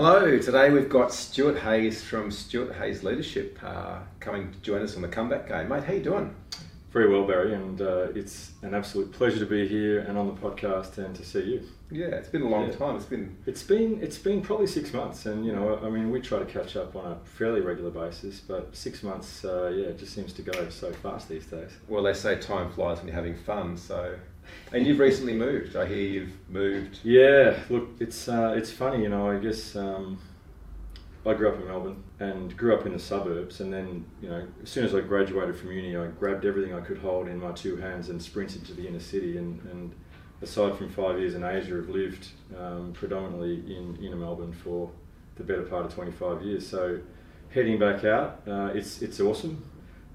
Hello, today we've got Stuart Hayes from Stuart Hayes Leadership uh, coming to join us on the comeback game. Mate, how you doing? Very well, Barry, and uh, it's an absolute pleasure to be here and on the podcast and to see you. Yeah, it's been a long Yeah. time. It's been It's been it's been probably six months, and you know, I mean, we try to catch up on a fairly regular basis, but six months, uh, yeah, it just seems to go so fast these days. well, they say time flies when you're having fun. So, and you've recently moved. I hear you've moved. Yeah, look, it's uh, it's funny, you know. I guess um, I grew up in Melbourne and grew up in the suburbs, and then you know, as soon as I graduated from uni, I grabbed everything I could hold in my two hands and sprinted to the inner city. And, and aside from five years in Asia, I've lived um, predominantly in inner Melbourne for the better part of 25 years. So heading back out, uh, it's it's awesome.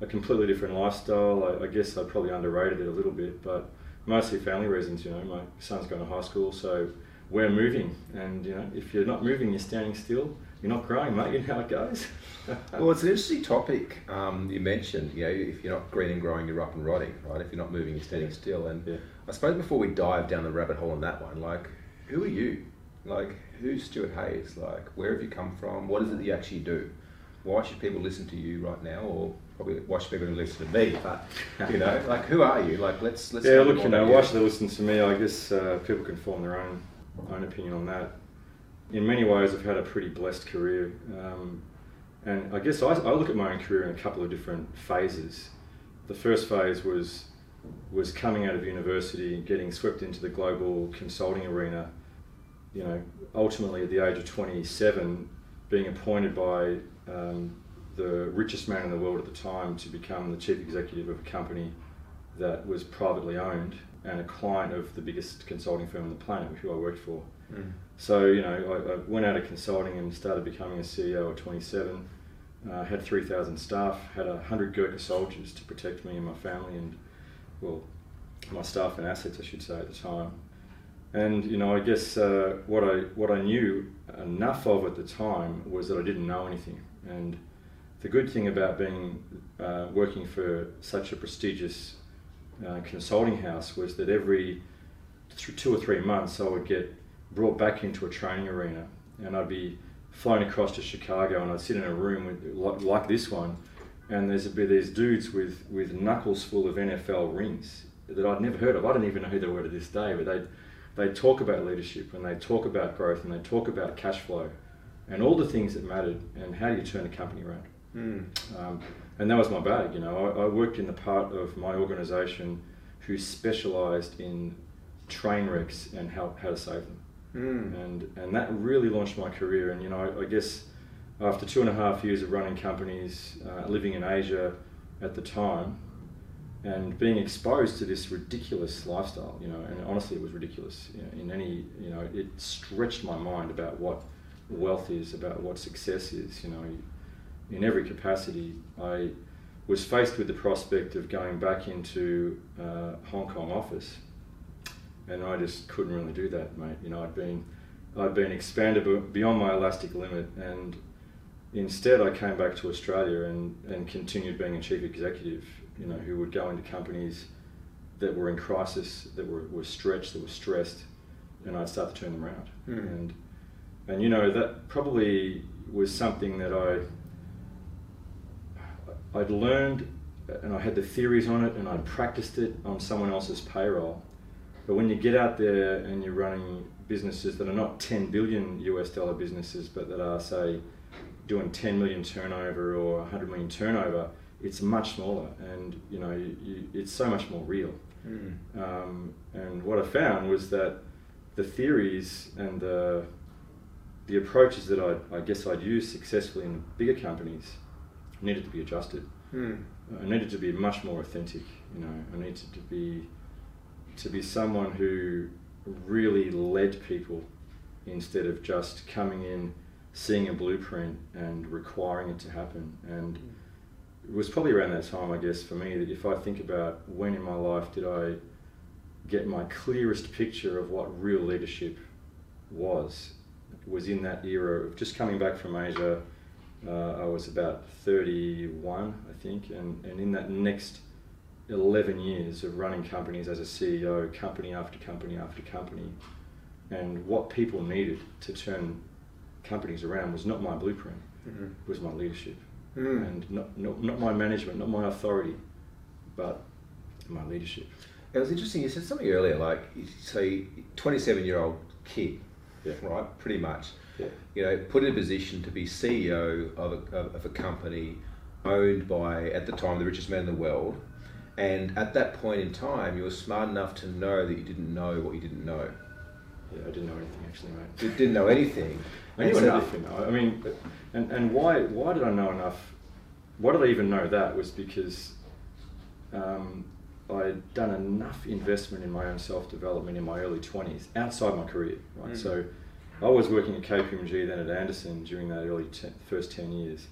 A completely different lifestyle. I, I guess I probably underrated it a little bit, but mostly family reasons. You know, my son's going to high school, so we're moving. And you know, if you're not moving, you're standing still. You're not growing, mate. You know how it goes. Well, it's an interesting topic um, you mentioned. You know, if you're not green and growing, you're up and rotting, right? If you're not moving, you're standing still. And Yeah. I suppose before we dive down the rabbit hole on that one, like, who are you? Like, who's Stuart Hayes? Like, where have you come from? What is it that you actually do? Why should people listen to you right now, or probably why should people listen to me? But you know, like, who are you? Like, let's let's. yeah, look, you know, why should they listen to me? I guess uh, people can form their own own opinion on that. In many ways, I've had a pretty blessed career, um, and I guess I, I look at my own career in a couple of different phases. The first phase was was coming out of university, getting swept into the global consulting arena. You know, ultimately at the age of 27, being appointed by um, the richest man in the world at the time to become the chief executive of a company that was privately owned and a client of the biggest consulting firm on the planet, who I worked for. Mm. So, you know, I, I went out of consulting and started becoming a CEO at 27. Uh, had 3,000 staff, had 100 Gurkha soldiers to protect me and my family and, well, my staff and assets, I should say, at the time. And, you know, I guess uh, what, I, what I knew enough of at the time was that I didn't know anything. And the good thing about being uh, working for such a prestigious uh, consulting house was that every th- two or three months I would get brought back into a training arena and I'd be flown across to Chicago and I'd sit in a room with, like, like this one and there's be these dudes with, with knuckles full of NFL rings that I'd never heard of. I don't even know who they were to this day, but they they talk about leadership and they talk about growth and they talk about cash flow and all the things that mattered and how do you turn a company around. Mm. Um, and that was my bag, you know. I, I worked in the part of my organisation who specialised in train wrecks and how, how to save them. Mm. And, and that really launched my career. And, you know, I, I guess after two and a half years of running companies, uh, living in Asia at the time, and being exposed to this ridiculous lifestyle, you know, and honestly, it was ridiculous. You know, in any, you know, it stretched my mind about what wealth is, about what success is. You know, in every capacity, I was faced with the prospect of going back into uh, Hong Kong office, and I just couldn't really do that, mate. You know, I'd been, I'd been expanded beyond my elastic limit, and instead I came back to Australia and, and continued being a chief executive. You know, who would go into companies that were in crisis, that were, were stretched, that were stressed, and I'd start to turn them around. Mm. And and you know that probably was something that I I'd learned and I had the theories on it and I'd practiced it on someone else's payroll. But when you get out there and you're running businesses that are not 10 billion US dollar businesses, but that are, say, doing 10 million turnover or 100 million turnover, it's much smaller and you know you, you, it's so much more real. Mm. Um, and what I found was that the theories and the the approaches that I, I guess I'd used successfully in bigger companies needed to be adjusted. Mm. I needed to be much more authentic. You know, I needed to be to be someone who really led people instead of just coming in, seeing a blueprint and requiring it to happen. And it was probably around that time, I guess, for me that if I think about when in my life did I get my clearest picture of what real leadership was, was in that era of just coming back from Asia. Uh, I was about 31, I think, and, and in that next 11 years of running companies as a CEO, company after company after company, and what people needed to turn companies around was not my blueprint, Mhm. it was my leadership. Mm. And not, not, not my management, not my authority, but my leadership. It was interesting. You said something earlier, like say, twenty-seven-year-old kid, Yeah. right? Pretty much. Yeah. You know, put in a position to be CEO of a, of, a company owned by, at the time, the richest man in the world. And at that point in time, you were smart enough to know that you didn't know what you didn't know. Yeah, I didn't know anything actually, mate. You didn't know anything. I knew so- enough, you know. I mean, and, and why why did I know enough? Why did I even know that? Was because um, I'd done enough investment in my own self development in my early twenties, outside my career. Right, Mm. so I was working at KPMG then at Andersen during that early ten, first ten years,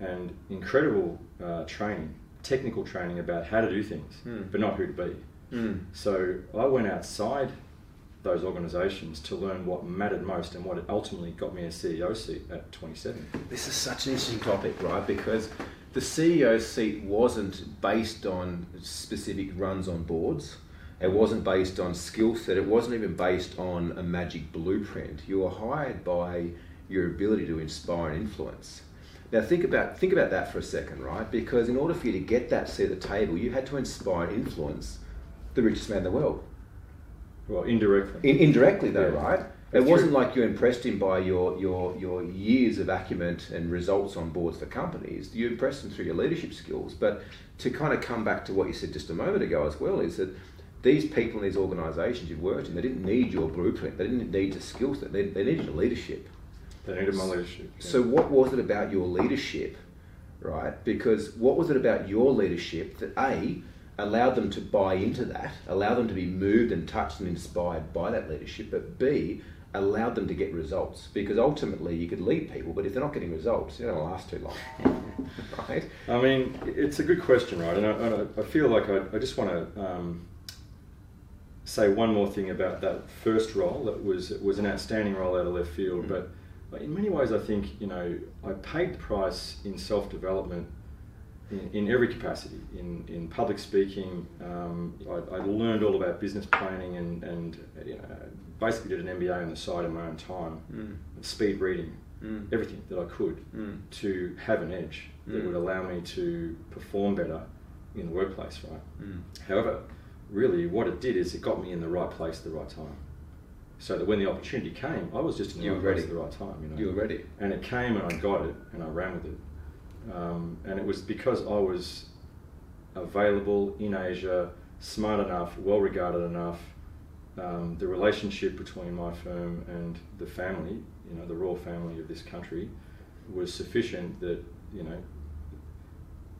and incredible uh, training, technical training about how to do things, Mm. but not who to be. Mm. So I went outside those organisations to learn what mattered most and what ultimately got me a CEO seat at 27. This is such an interesting topic, right? Because the CEO seat wasn't based on specific runs on boards. It wasn't based on skill set. It wasn't even based on a magic blueprint. You were hired by your ability to inspire and influence. Now think about think about that for a second, right? Because in order for you to get that seat at the table, you had to inspire and influence the richest man in the world. Well, indirectly. In, indirectly, though, Yeah. right? It wasn't like you impressed him by your, your, your years of acumen and results on boards for companies. You impressed him through your leadership skills. But to kind of come back to what you said just a moment ago as well, is that these people in these organisations you've worked in, they didn't need your blueprint. They didn't need the skill set. They, they needed your leadership. They needed my leadership. yeah. So what was it about your leadership, right? Because what was it about your leadership that A allowed them to buy into that, allowed them to be moved and touched and inspired by that leadership, but B allowed them to get results. Because ultimately you could lead people, but if they're not getting results, they're not going to last too long, right? I mean, it's a good question, right? And I, and I feel like I, I just want to um, say one more thing about that first role. That was it was an outstanding role out of left field, Mm. but in many ways, I think you know I paid the price in self development in, in every capacity. In in public speaking, um, I, I learned all about business planning and and you know, basically did an MBA on the side in my own time. Mm. Speed reading, Mm. everything that I could Mm. to have an edge that Mm. would allow me to perform better in the workplace, right? Mm. However, really what it did is it got me in the right place at the right time. So that when the opportunity came, I was just in the You right were place ready. at the right time, you know. You were ready. And it came and I got it and I ran with it. Um, and it was because I was available in Asia, smart enough, well regarded enough. Um, the relationship between my firm and the family, you know, the royal family of this country, was sufficient that you know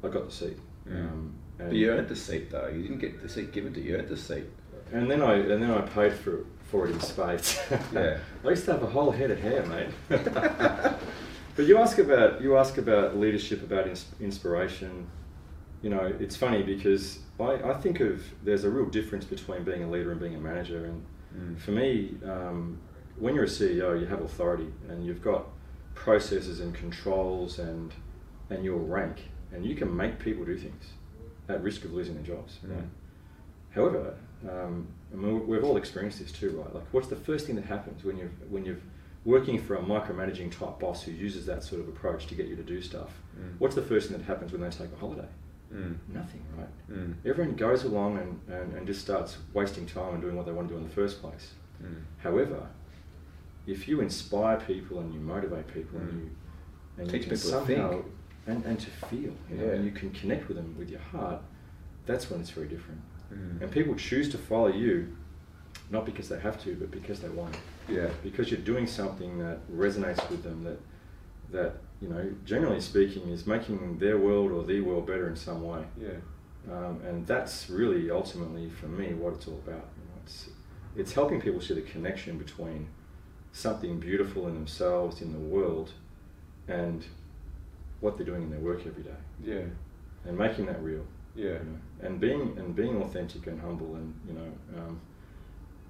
I got the seat. Mm. Um, But you earned the seat though. You didn't get the seat given to you. You earned the seat. and then I and then I paid for for it in spades. Yeah. I used to have a whole head of hair, mate. but you ask about you ask about leadership, about ins- inspiration. You know, it's funny because I, I think of there's a real difference between being a leader and being a manager. And Mm. for me, um, when you're a CEO, you have authority and you've got processes and controls and and your rank, and you can make people do things at risk of losing their jobs. Mm. Right? However, um, I mean, we've all experienced this too, right? Like, what's the first thing that happens when you're when you're working for a micromanaging type boss who uses that sort of approach to get you to do stuff? Mm. What's the first thing that happens when they take a holiday? Mm. Nothing, right? Mm. Everyone goes along and, and, and just starts wasting time and doing what they want to do in the first place. Mm. However, if you inspire people and you motivate people and Mm. you and Teach you people to think. and, and to feel, you know, Yeah. and you can connect with them with your heart, that's when it's very different. Mm. And people choose to follow you, not because they have to, but because they want. Yeah. Because you're doing something that resonates with them, that that you know, generally speaking, is making their world or the world better in some way. Yeah. Um, and that's really ultimately for me what it's all about. You know, it's it's helping people see the connection between something beautiful in themselves, in the world, and what they're doing in their work every day, Yeah. and making that real. Yeah. You know, and being and being authentic and humble, and you know, um,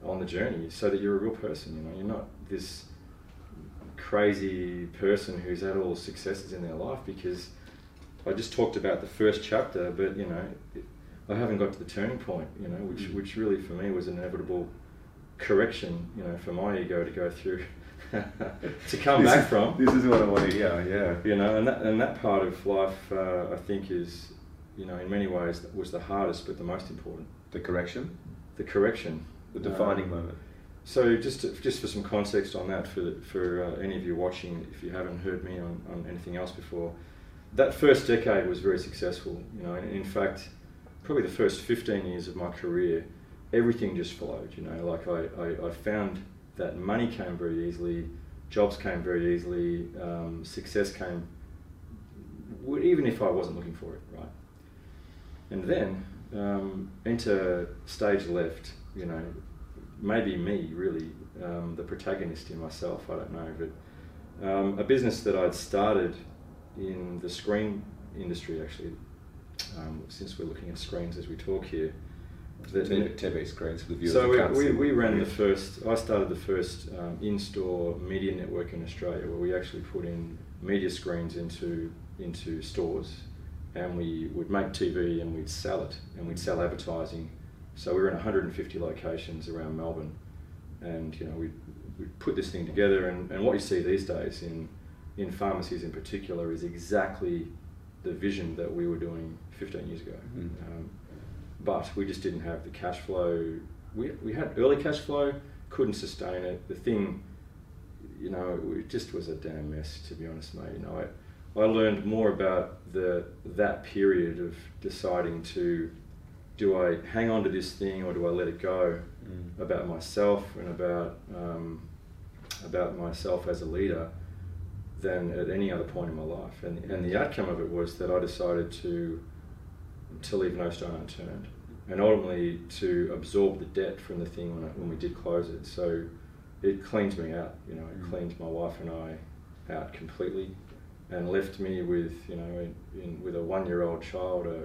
on the journey, so that you're a real person. You know, you're not this crazy person who's had all the successes in their life because I just talked about the first chapter, but you know, it, I haven't got to the turning point. You know, which Mm. which really for me was an inevitable correction. You know, for my ego to go through to come This back is- from. This is what I want to hear. Yeah. You know, and that and that part of life, uh, I think, is you know, in many ways, was the hardest, but the most important. The correction, The correction, the defining Um, moment. So just to, just for some context on that, for for uh, any of you watching, if you haven't heard me on, on anything else before, that first decade was very successful. You know, in, fact, probably the first fifteen years of my career, everything just flowed. You know, like I, I, I found that money came very easily, jobs came very easily, um, success came, even if I wasn't looking for it, right? And then um, enter stage left. You know, maybe me really, um, the protagonist in myself. I don't know, but um, a business that I'd started in the screen industry actually. Um, since we're looking at screens as we talk here, TV, TV screens for the viewers. so we, we, we ran the first, I started the first um, in-store media network in Australia where we actually put in media screens into, into stores and we would make TV and we'd sell it and we'd sell advertising. So we were in 150 locations around Melbourne and you know we we put this thing together and, and what you see these days in in pharmacies in particular is exactly the vision that we were doing 15 years ago. Mhm. Um, but we just didn't have the cash flow. We, we had early cash flow, couldn't sustain it. The thing, you know, it just was a damn mess to be honest, mate. You know, I, I learned more about the that period of deciding to do I hang on to this thing or do I let it go Mm. about myself and about um, about myself as a leader than at any other point in my life. And, and the outcome of it was that I decided to to leave no stone unturned and ultimately to absorb the debt from the thing when, I, when we did close it. So it cleaned me out, you know, it Mm. cleaned my wife and I out completely and left me with, you know, in, in, with a one year old child, a,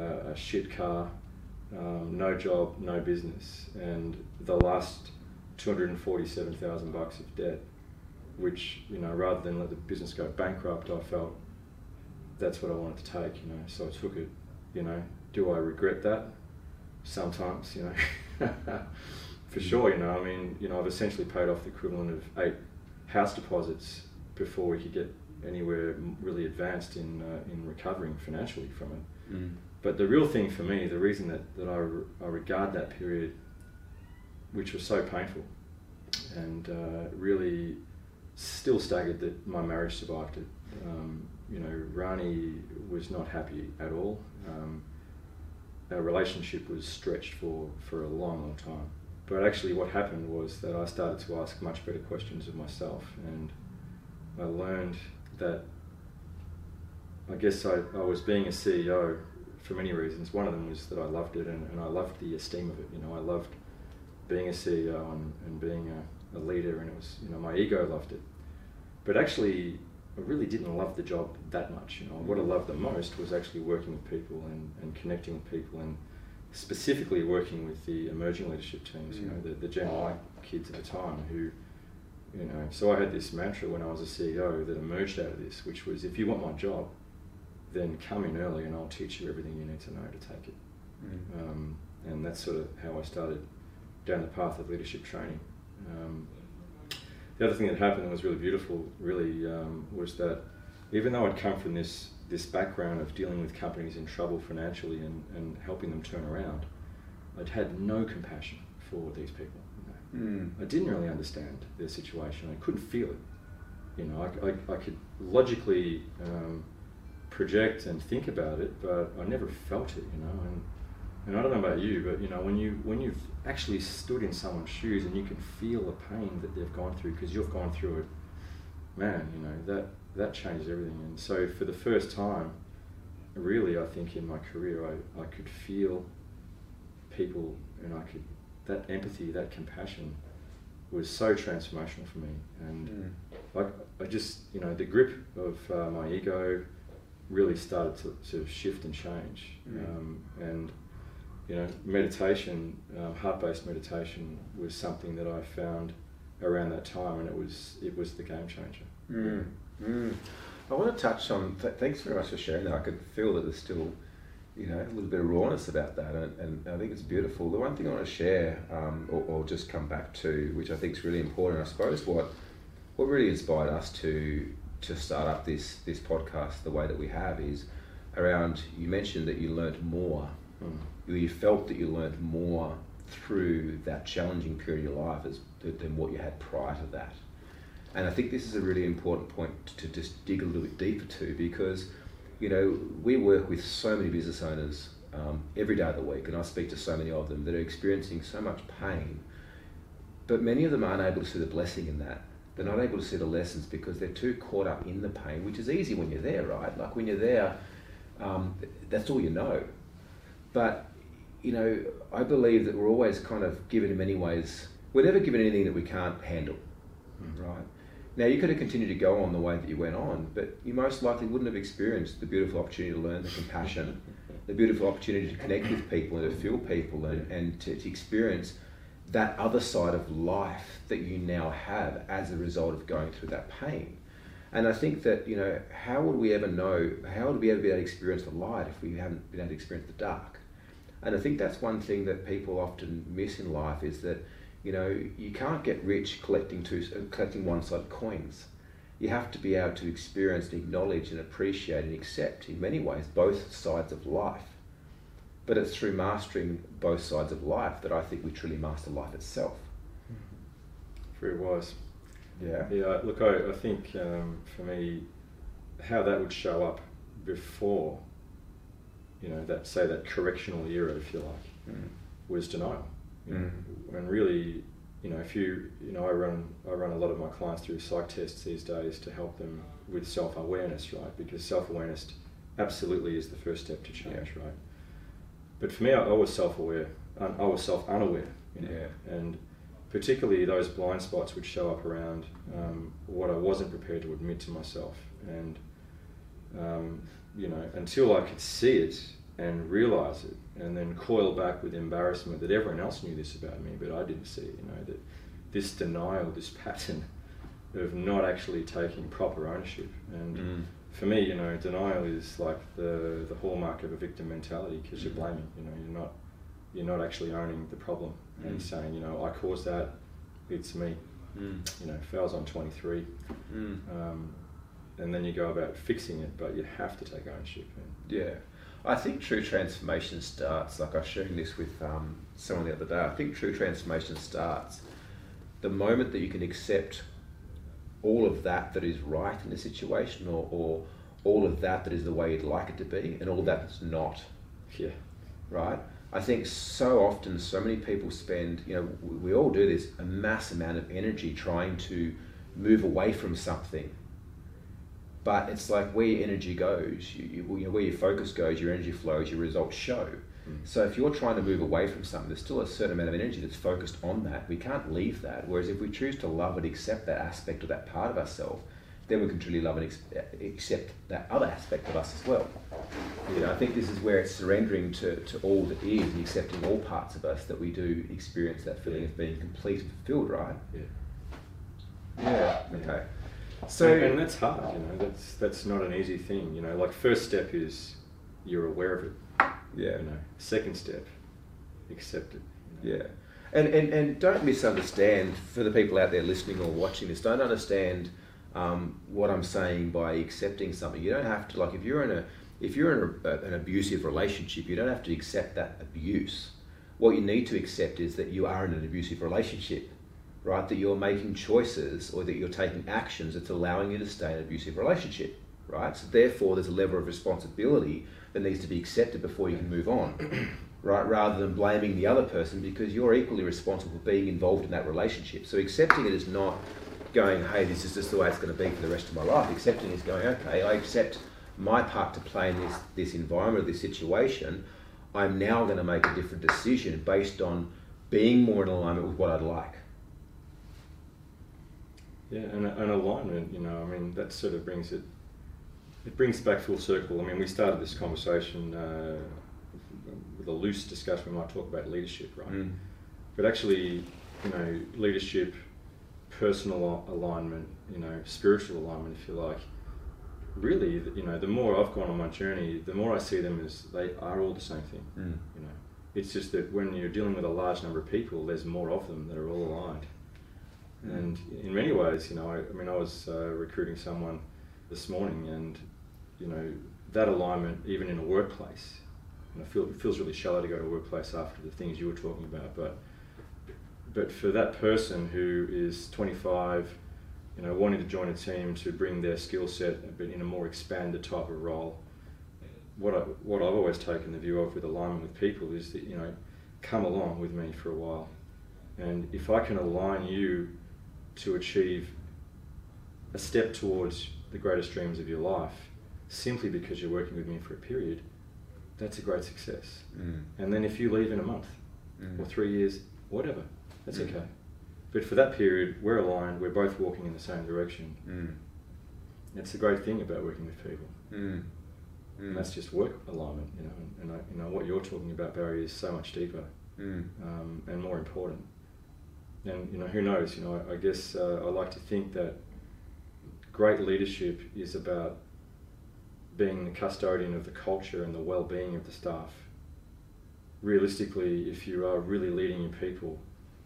a, a shit car, um, no job, no business, and the last 247,000 bucks of debt, which, you know, rather than let the business go bankrupt, I felt that's what I wanted to take, you know, so I took it, you know. Do I regret that? Sometimes, you know. For sure, you know, I mean, you know, I've essentially paid off the equivalent of eight house deposits before we could get anywhere really advanced in, uh, in recovering financially from it. Mm. But the real thing for me, the reason that, that I, I regard that period, which was so painful and uh, really still staggered that my marriage survived it. Um, you know, Rani was not happy at all. Um, our relationship was stretched for, for a long, long time. But actually, what happened was that I started to ask much better questions of myself, and I learned that I guess I, I was being a CEO for many reasons. One of them was that I loved it and, and I loved the esteem of it. You know, I loved being a CEO and, and being a, a leader, and it was, you know, my ego loved it. But actually, I really didn't love the job that much. You know, what I loved the most was actually working with people and, and connecting with people and specifically working with the emerging leadership teams, you know, Mm. the, the Gen Y kids at the time who, you know, so I had this mantra when I was a CEO that emerged out of this, which was if you want my job, then come in early and I'll teach you everything you need to know to take it. Mm. Um, and that's sort of how I started down the path of leadership training. Um, the other thing that happened that was really beautiful, really, um, was that even though I'd come from this this background of dealing with companies in trouble financially and, and helping them turn around, I'd had no compassion for these people. You know. Mm. I didn't really understand their situation. I couldn't feel it. You know, I, I, I could logically um, project and think about it, but I never felt it. You know, and and I don't know about you, but you know, when you when you've actually stood in someone's shoes and you can feel the pain that they've gone through because you've gone through it, man, you know that that changes everything. And so for the first time, really, I think in my career, I, I could feel people and I could that empathy, that compassion was so transformational for me. And Mm. I, I just, you know, the grip of uh, my ego really started to, to shift and change. Mm. Um, and, you know, meditation, um, heart-based meditation was something that I found around that time and it was, it was the game changer. Mm. Mm. I want to touch on. Th- thanks very much for sharing that. I could feel that there's still, you know, a little bit of rawness about that, and, and I think it's beautiful. The one thing I want to share, um, or, or just come back to, which I think is really important, I suppose, what what really inspired us to to start up this this podcast the way that we have is around. You mentioned that you learnt more. Mm. You, felt that you learnt more through that challenging period of your life as than what you had prior to that. And I think this is a really important point to just dig a little bit deeper to because, you know, we work with so many business owners um, every day of the week, and I speak to so many of them that are experiencing so much pain, but many of them aren't able to see the blessing in that. They're not able to see the lessons because they're too caught up in the pain, which is easy when you're there, right? Like when you're there, um, that's all you know. But, you know, I believe that we're always kind of given in many ways, we're never given anything that we can't handle, Mm. right? Now, you could have continued to go on the way that you went on, but you most likely wouldn't have experienced the beautiful opportunity to learn the compassion, the beautiful opportunity to connect with people and to feel people and, and to, to experience that other side of life that you now have as a result of going through that pain. And I think that, you know, how would we ever know, how would we ever be able to experience the light if we haven't been able to experience the dark? And I think that's one thing that people often miss in life is that, you know, you can't get rich collecting two, collecting one-sided coins. You have to be able to experience and acknowledge and appreciate and accept, in many ways, both sides of life. But it's through mastering both sides of life that I think we truly master life itself. Very wise. Yeah. Yeah, look, I, I think um, for me, how that would show up before, you know, that say that correctional era, if you like, Mm. was denial. You know, Mm. And really, you know, if you, you know, I run, I run a lot of my clients through psych tests these days to help them with self awareness, right? Because self awareness absolutely is the first step to change, right? But for me, I, I was self aware. I was self unaware, you know, Yeah. and particularly those blind spots would show up around um, what I wasn't prepared to admit to myself, and um, you know, until I could see it and realize it, and then coil back with embarrassment that everyone else knew this about me, but I didn't see it. You know, that this denial, this pattern of not actually taking proper ownership, and Mm. for me, you know, denial is like the the hallmark of a victim mentality because you're Mm. blaming. You know, you're not you're not actually owning the problem and Mm. saying, you know, I caused that. It's me. Mm. You know, fails on 23. Mm. Um, and then you go about fixing it, but you have to take ownership. And, Yeah. I think true transformation starts, like I was sharing this with um, someone the other day, I think true transformation starts the moment that you can accept all of that that is right in the situation or, or all of that that is the way you'd like it to be and all that that's not, yeah. right? I think so often, so many people spend, you know, we, all do this, a mass amount of energy trying to move away from something. But it's like where your energy goes, you, you, you know, where your focus goes, your energy flows, your results show. Mm. So if you're trying to move away from something, there's still a certain amount of energy that's focused on that. We can't leave that. Whereas if we choose to love and accept that aspect or that part of ourselves, then we can truly love and ex- accept that other aspect of us as well. You know, I think this is where it's surrendering to, to all that is and accepting all parts of us that we do experience that feeling of being complete and fulfilled, right? Yeah. Yeah. Okay. So So and, and that's hard, you know. That's that's not an easy thing, you know. Like first step is you're aware of it. Yeah. You know. Second step, accept it. you know. Yeah. And, and, and don't misunderstand, for the people out there listening or watching this, don't understand um, what I'm saying by accepting something. You don't have to, like, if you're in a, if you're in a, an abusive relationship, you don't have to accept that abuse. What you need to accept is that you are in an abusive relationship, right? That you're making choices or that you're taking actions that's allowing you to stay in an abusive relationship, right? So therefore, there's a level of responsibility that needs to be accepted before you can move on right? Rather than blaming the other person because you're equally responsible for being involved in that relationship. So accepting it is not going, hey, this is just the way it's going to be for the rest of my life. Accepting is going, okay, I accept my part to play in this, this environment, this situation. I'm now going to make a different decision based on being more in alignment with what I'd like. Yeah, and an alignment, you know, I mean, that sort of brings it, it brings back full circle. I mean, we started this conversation uh, with a loose discussion. We might talk about leadership, right? Mm. But actually, you know, leadership, personal alignment, you know, spiritual alignment, if you like. Really, you know, the more I've gone on my journey, the more I see them as they are all the same thing. Mm. You know, it's just that when you're dealing with a large number of people, there's more of them that are all aligned. And in many ways, you know, I, I mean, I was uh, recruiting someone this morning, and you know, that alignment, even in a workplace, and I feel it feels really shallow to go to a workplace after the things you were talking about, but but for that person who is 25, you know, wanting to join a team to bring their skill set, but in a more expanded type of role, what I, what I've always taken the view of with alignment with people is that you know, come along with me for a while, and if I can align you to achieve a step towards the greatest dreams of your life, simply because you're working with me for a period, that's a great success. Mm. And then if you leave in a month Mm. or three years, whatever, that's Mm. okay. But for that period, we're aligned. We're both walking in the same direction. Mm. That's the great thing about working with people. Mm. And that's just work alignment, you know. And, and I, you know what you're talking about, Barry, is so much deeper Mm. um, and more important. And you know, who knows? You know, I, I guess uh, I like to think that great leadership is about being the custodian of the culture and the well-being of the staff. Realistically, if you are really leading your people,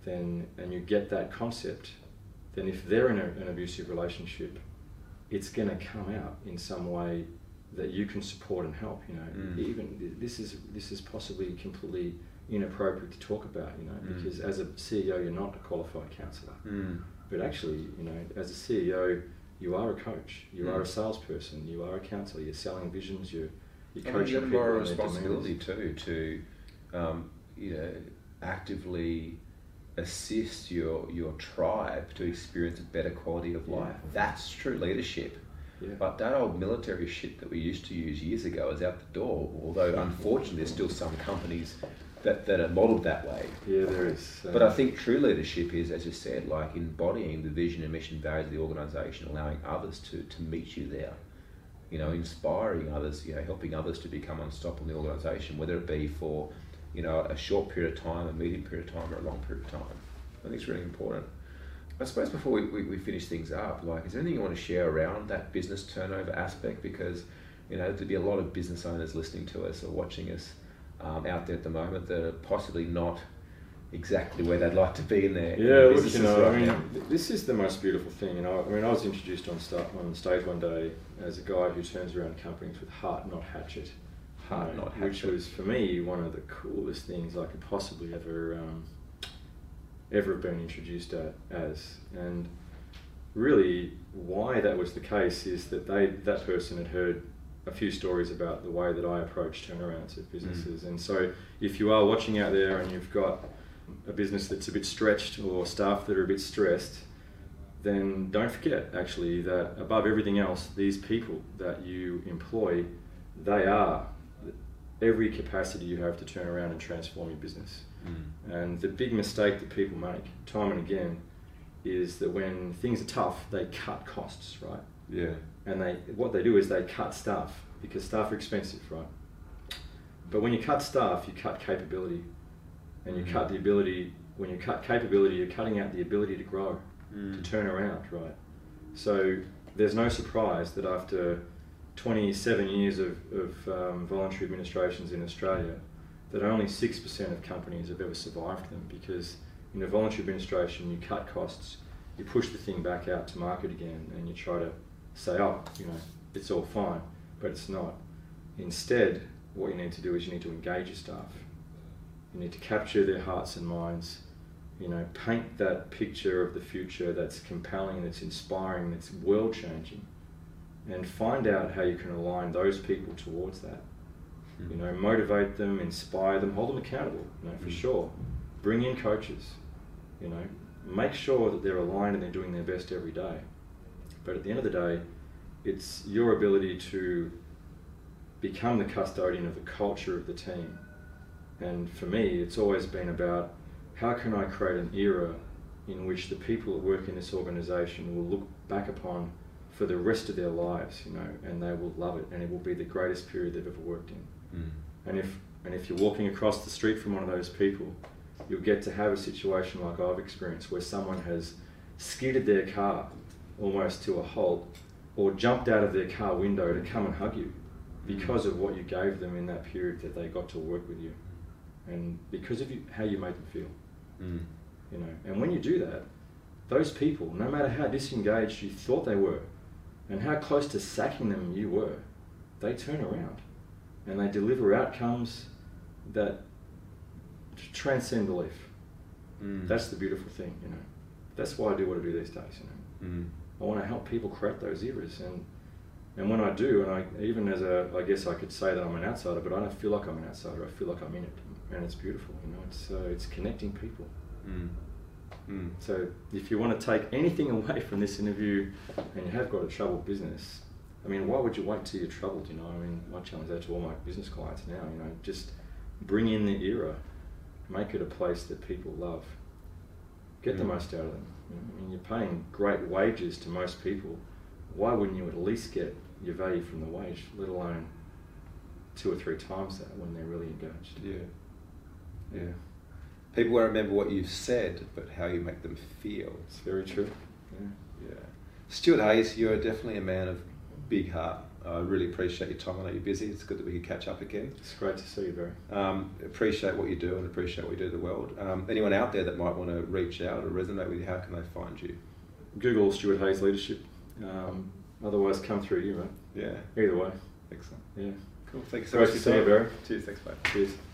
then and you get that concept, then if they're in a, an abusive relationship, it's going to come out in some way that you can support and help. You know, Mm. even this is this is possibly completely inappropriate to talk about. You know, Mm. because as a CEO, you're not a qualified counsellor, Mm. but actually, you know, as a CEO, you are a coach, you are a Mm. salesperson, you are a counsellor. You're selling visions. You're you're I mean, coaching you've got a people moral responsibility too to, um, you know, actively assist your your tribe to experience a better quality of Yeah. life. That's true leadership. Yeah. But that old military shit that we used to use years ago is out the door. Although unfortunately, there's still some companies that, that are modelled that way. yeah, there is. Uh, but I think true leadership is, as you said, like embodying the vision and mission values of the organisation, allowing others to, to meet you there. You know, inspiring others, you know, helping others to become unstoppable in the organisation, whether it be for, you know, a short period of time, a medium period of time, or a long period of time. I think it's really important. I suppose before we, we, we finish things up, like, is there anything you want to share around that business turnover aspect? Because, you know, there'd be a lot of business owners listening to us or watching us um, out there at the moment that are possibly not exactly where they'd like to be in their, in Yeah, their you know, right I mean, th- this is the most beautiful thing. You know, I mean, I was introduced on on stage one day as a guy who turns around companies with heart, not hatchet. Heart, you know, not hatchet. Which was for me one of the coolest things I could possibly ever um, ever have been introduced at, as. And really, why that was the case is that they that person had heard a few stories about the way that I approach turnarounds of businesses. And so, if you are watching out there and you've got a business that's a bit stretched or staff that are a bit stressed, then don't forget actually that above everything else, these people that you employ, they are every capacity you have to turn around and transform your business. Mm. And the big mistake that people make time and again is that when things are tough, they cut costs, right? Yeah. and they what they do is they cut staff because staff are expensive, right? But when you cut staff, you cut capability, and you Mhm. cut the ability. When you cut capability, you're cutting out the ability to grow, Mm. to turn around, right? So there's no surprise that after 27 years of, of um, voluntary administrations in Australia, that only 6% of companies have ever survived them because in a voluntary administration, you cut costs, you push the thing back out to market again, and you try to say, oh, you know, it's all fine, but it's not. Instead, what you need to do is you need to engage your staff. You need to capture their hearts and minds. You know, paint that picture of the future that's compelling, that's inspiring, that's world changing, and find out how you can align those people towards that. You know, motivate them, inspire them, hold them accountable. You know, for Mm. sure. Bring in coaches. You know, make sure that they're aligned and they're doing their best every day. But at the end of the day, it's your ability to become the custodian of the culture of the team. And for me, it's always been about how can I create an era in which the people that work in this organization will look back upon for the rest of their lives, you know, and they will love it, and it will be the greatest period they've ever worked in. Mm. And if and if you're walking across the street from one of those people, you'll get to have a situation like I've experienced where someone has skidded their car almost to a halt or jumped out of their car window to come and hug you because of what you gave them in that period that they got to work with you and because of you, how you made them feel Mm. you know and when you do that those people, no matter how disengaged you thought they were, and how close to sacking them you were, they turn around and they deliver outcomes that transcend belief. Mm. That's the beautiful thing, you know. That's why I do what I do these days, you know. Mm. I want to help people create those eras, and and when I do, and I even as a, I guess I could say that I'm an outsider, but I don't feel like I'm an outsider. I feel like I'm in it, and it's beautiful, you know. It's uh, it's connecting people. Mm. Mm. So if you want to take anything away from this interview, and you have got a troubled business, I mean, why would you wait till you're troubled? You know, I mean, my challenge out to all my business clients now, you know, just bring in the era, make it a place that people love, get the Mm. most out of them. I mean, you're paying great wages to most people. Why wouldn't you at least get your value from the wage, let alone two or three times that when they're really engaged? Yeah. Yeah. People won't remember what you've said, but how you make them feel. It's very true. Yeah. Yeah. Stuart Hayes, you're definitely a man of big heart. I really appreciate your time. I know you're busy. It's good that we could catch up again. It's great to see you, Barry. Um, appreciate what you do and appreciate what you do to the world. Um, anyone out there that might want to reach out or resonate with you, how can they find you? Google Stuart Hayes Leadership. Um, otherwise, come through you, mate. Yeah. Either way. Excellent. Yeah. Cool. Thank you so Great much to for see you. Barry. Cheers. Thanks, mate. Cheers.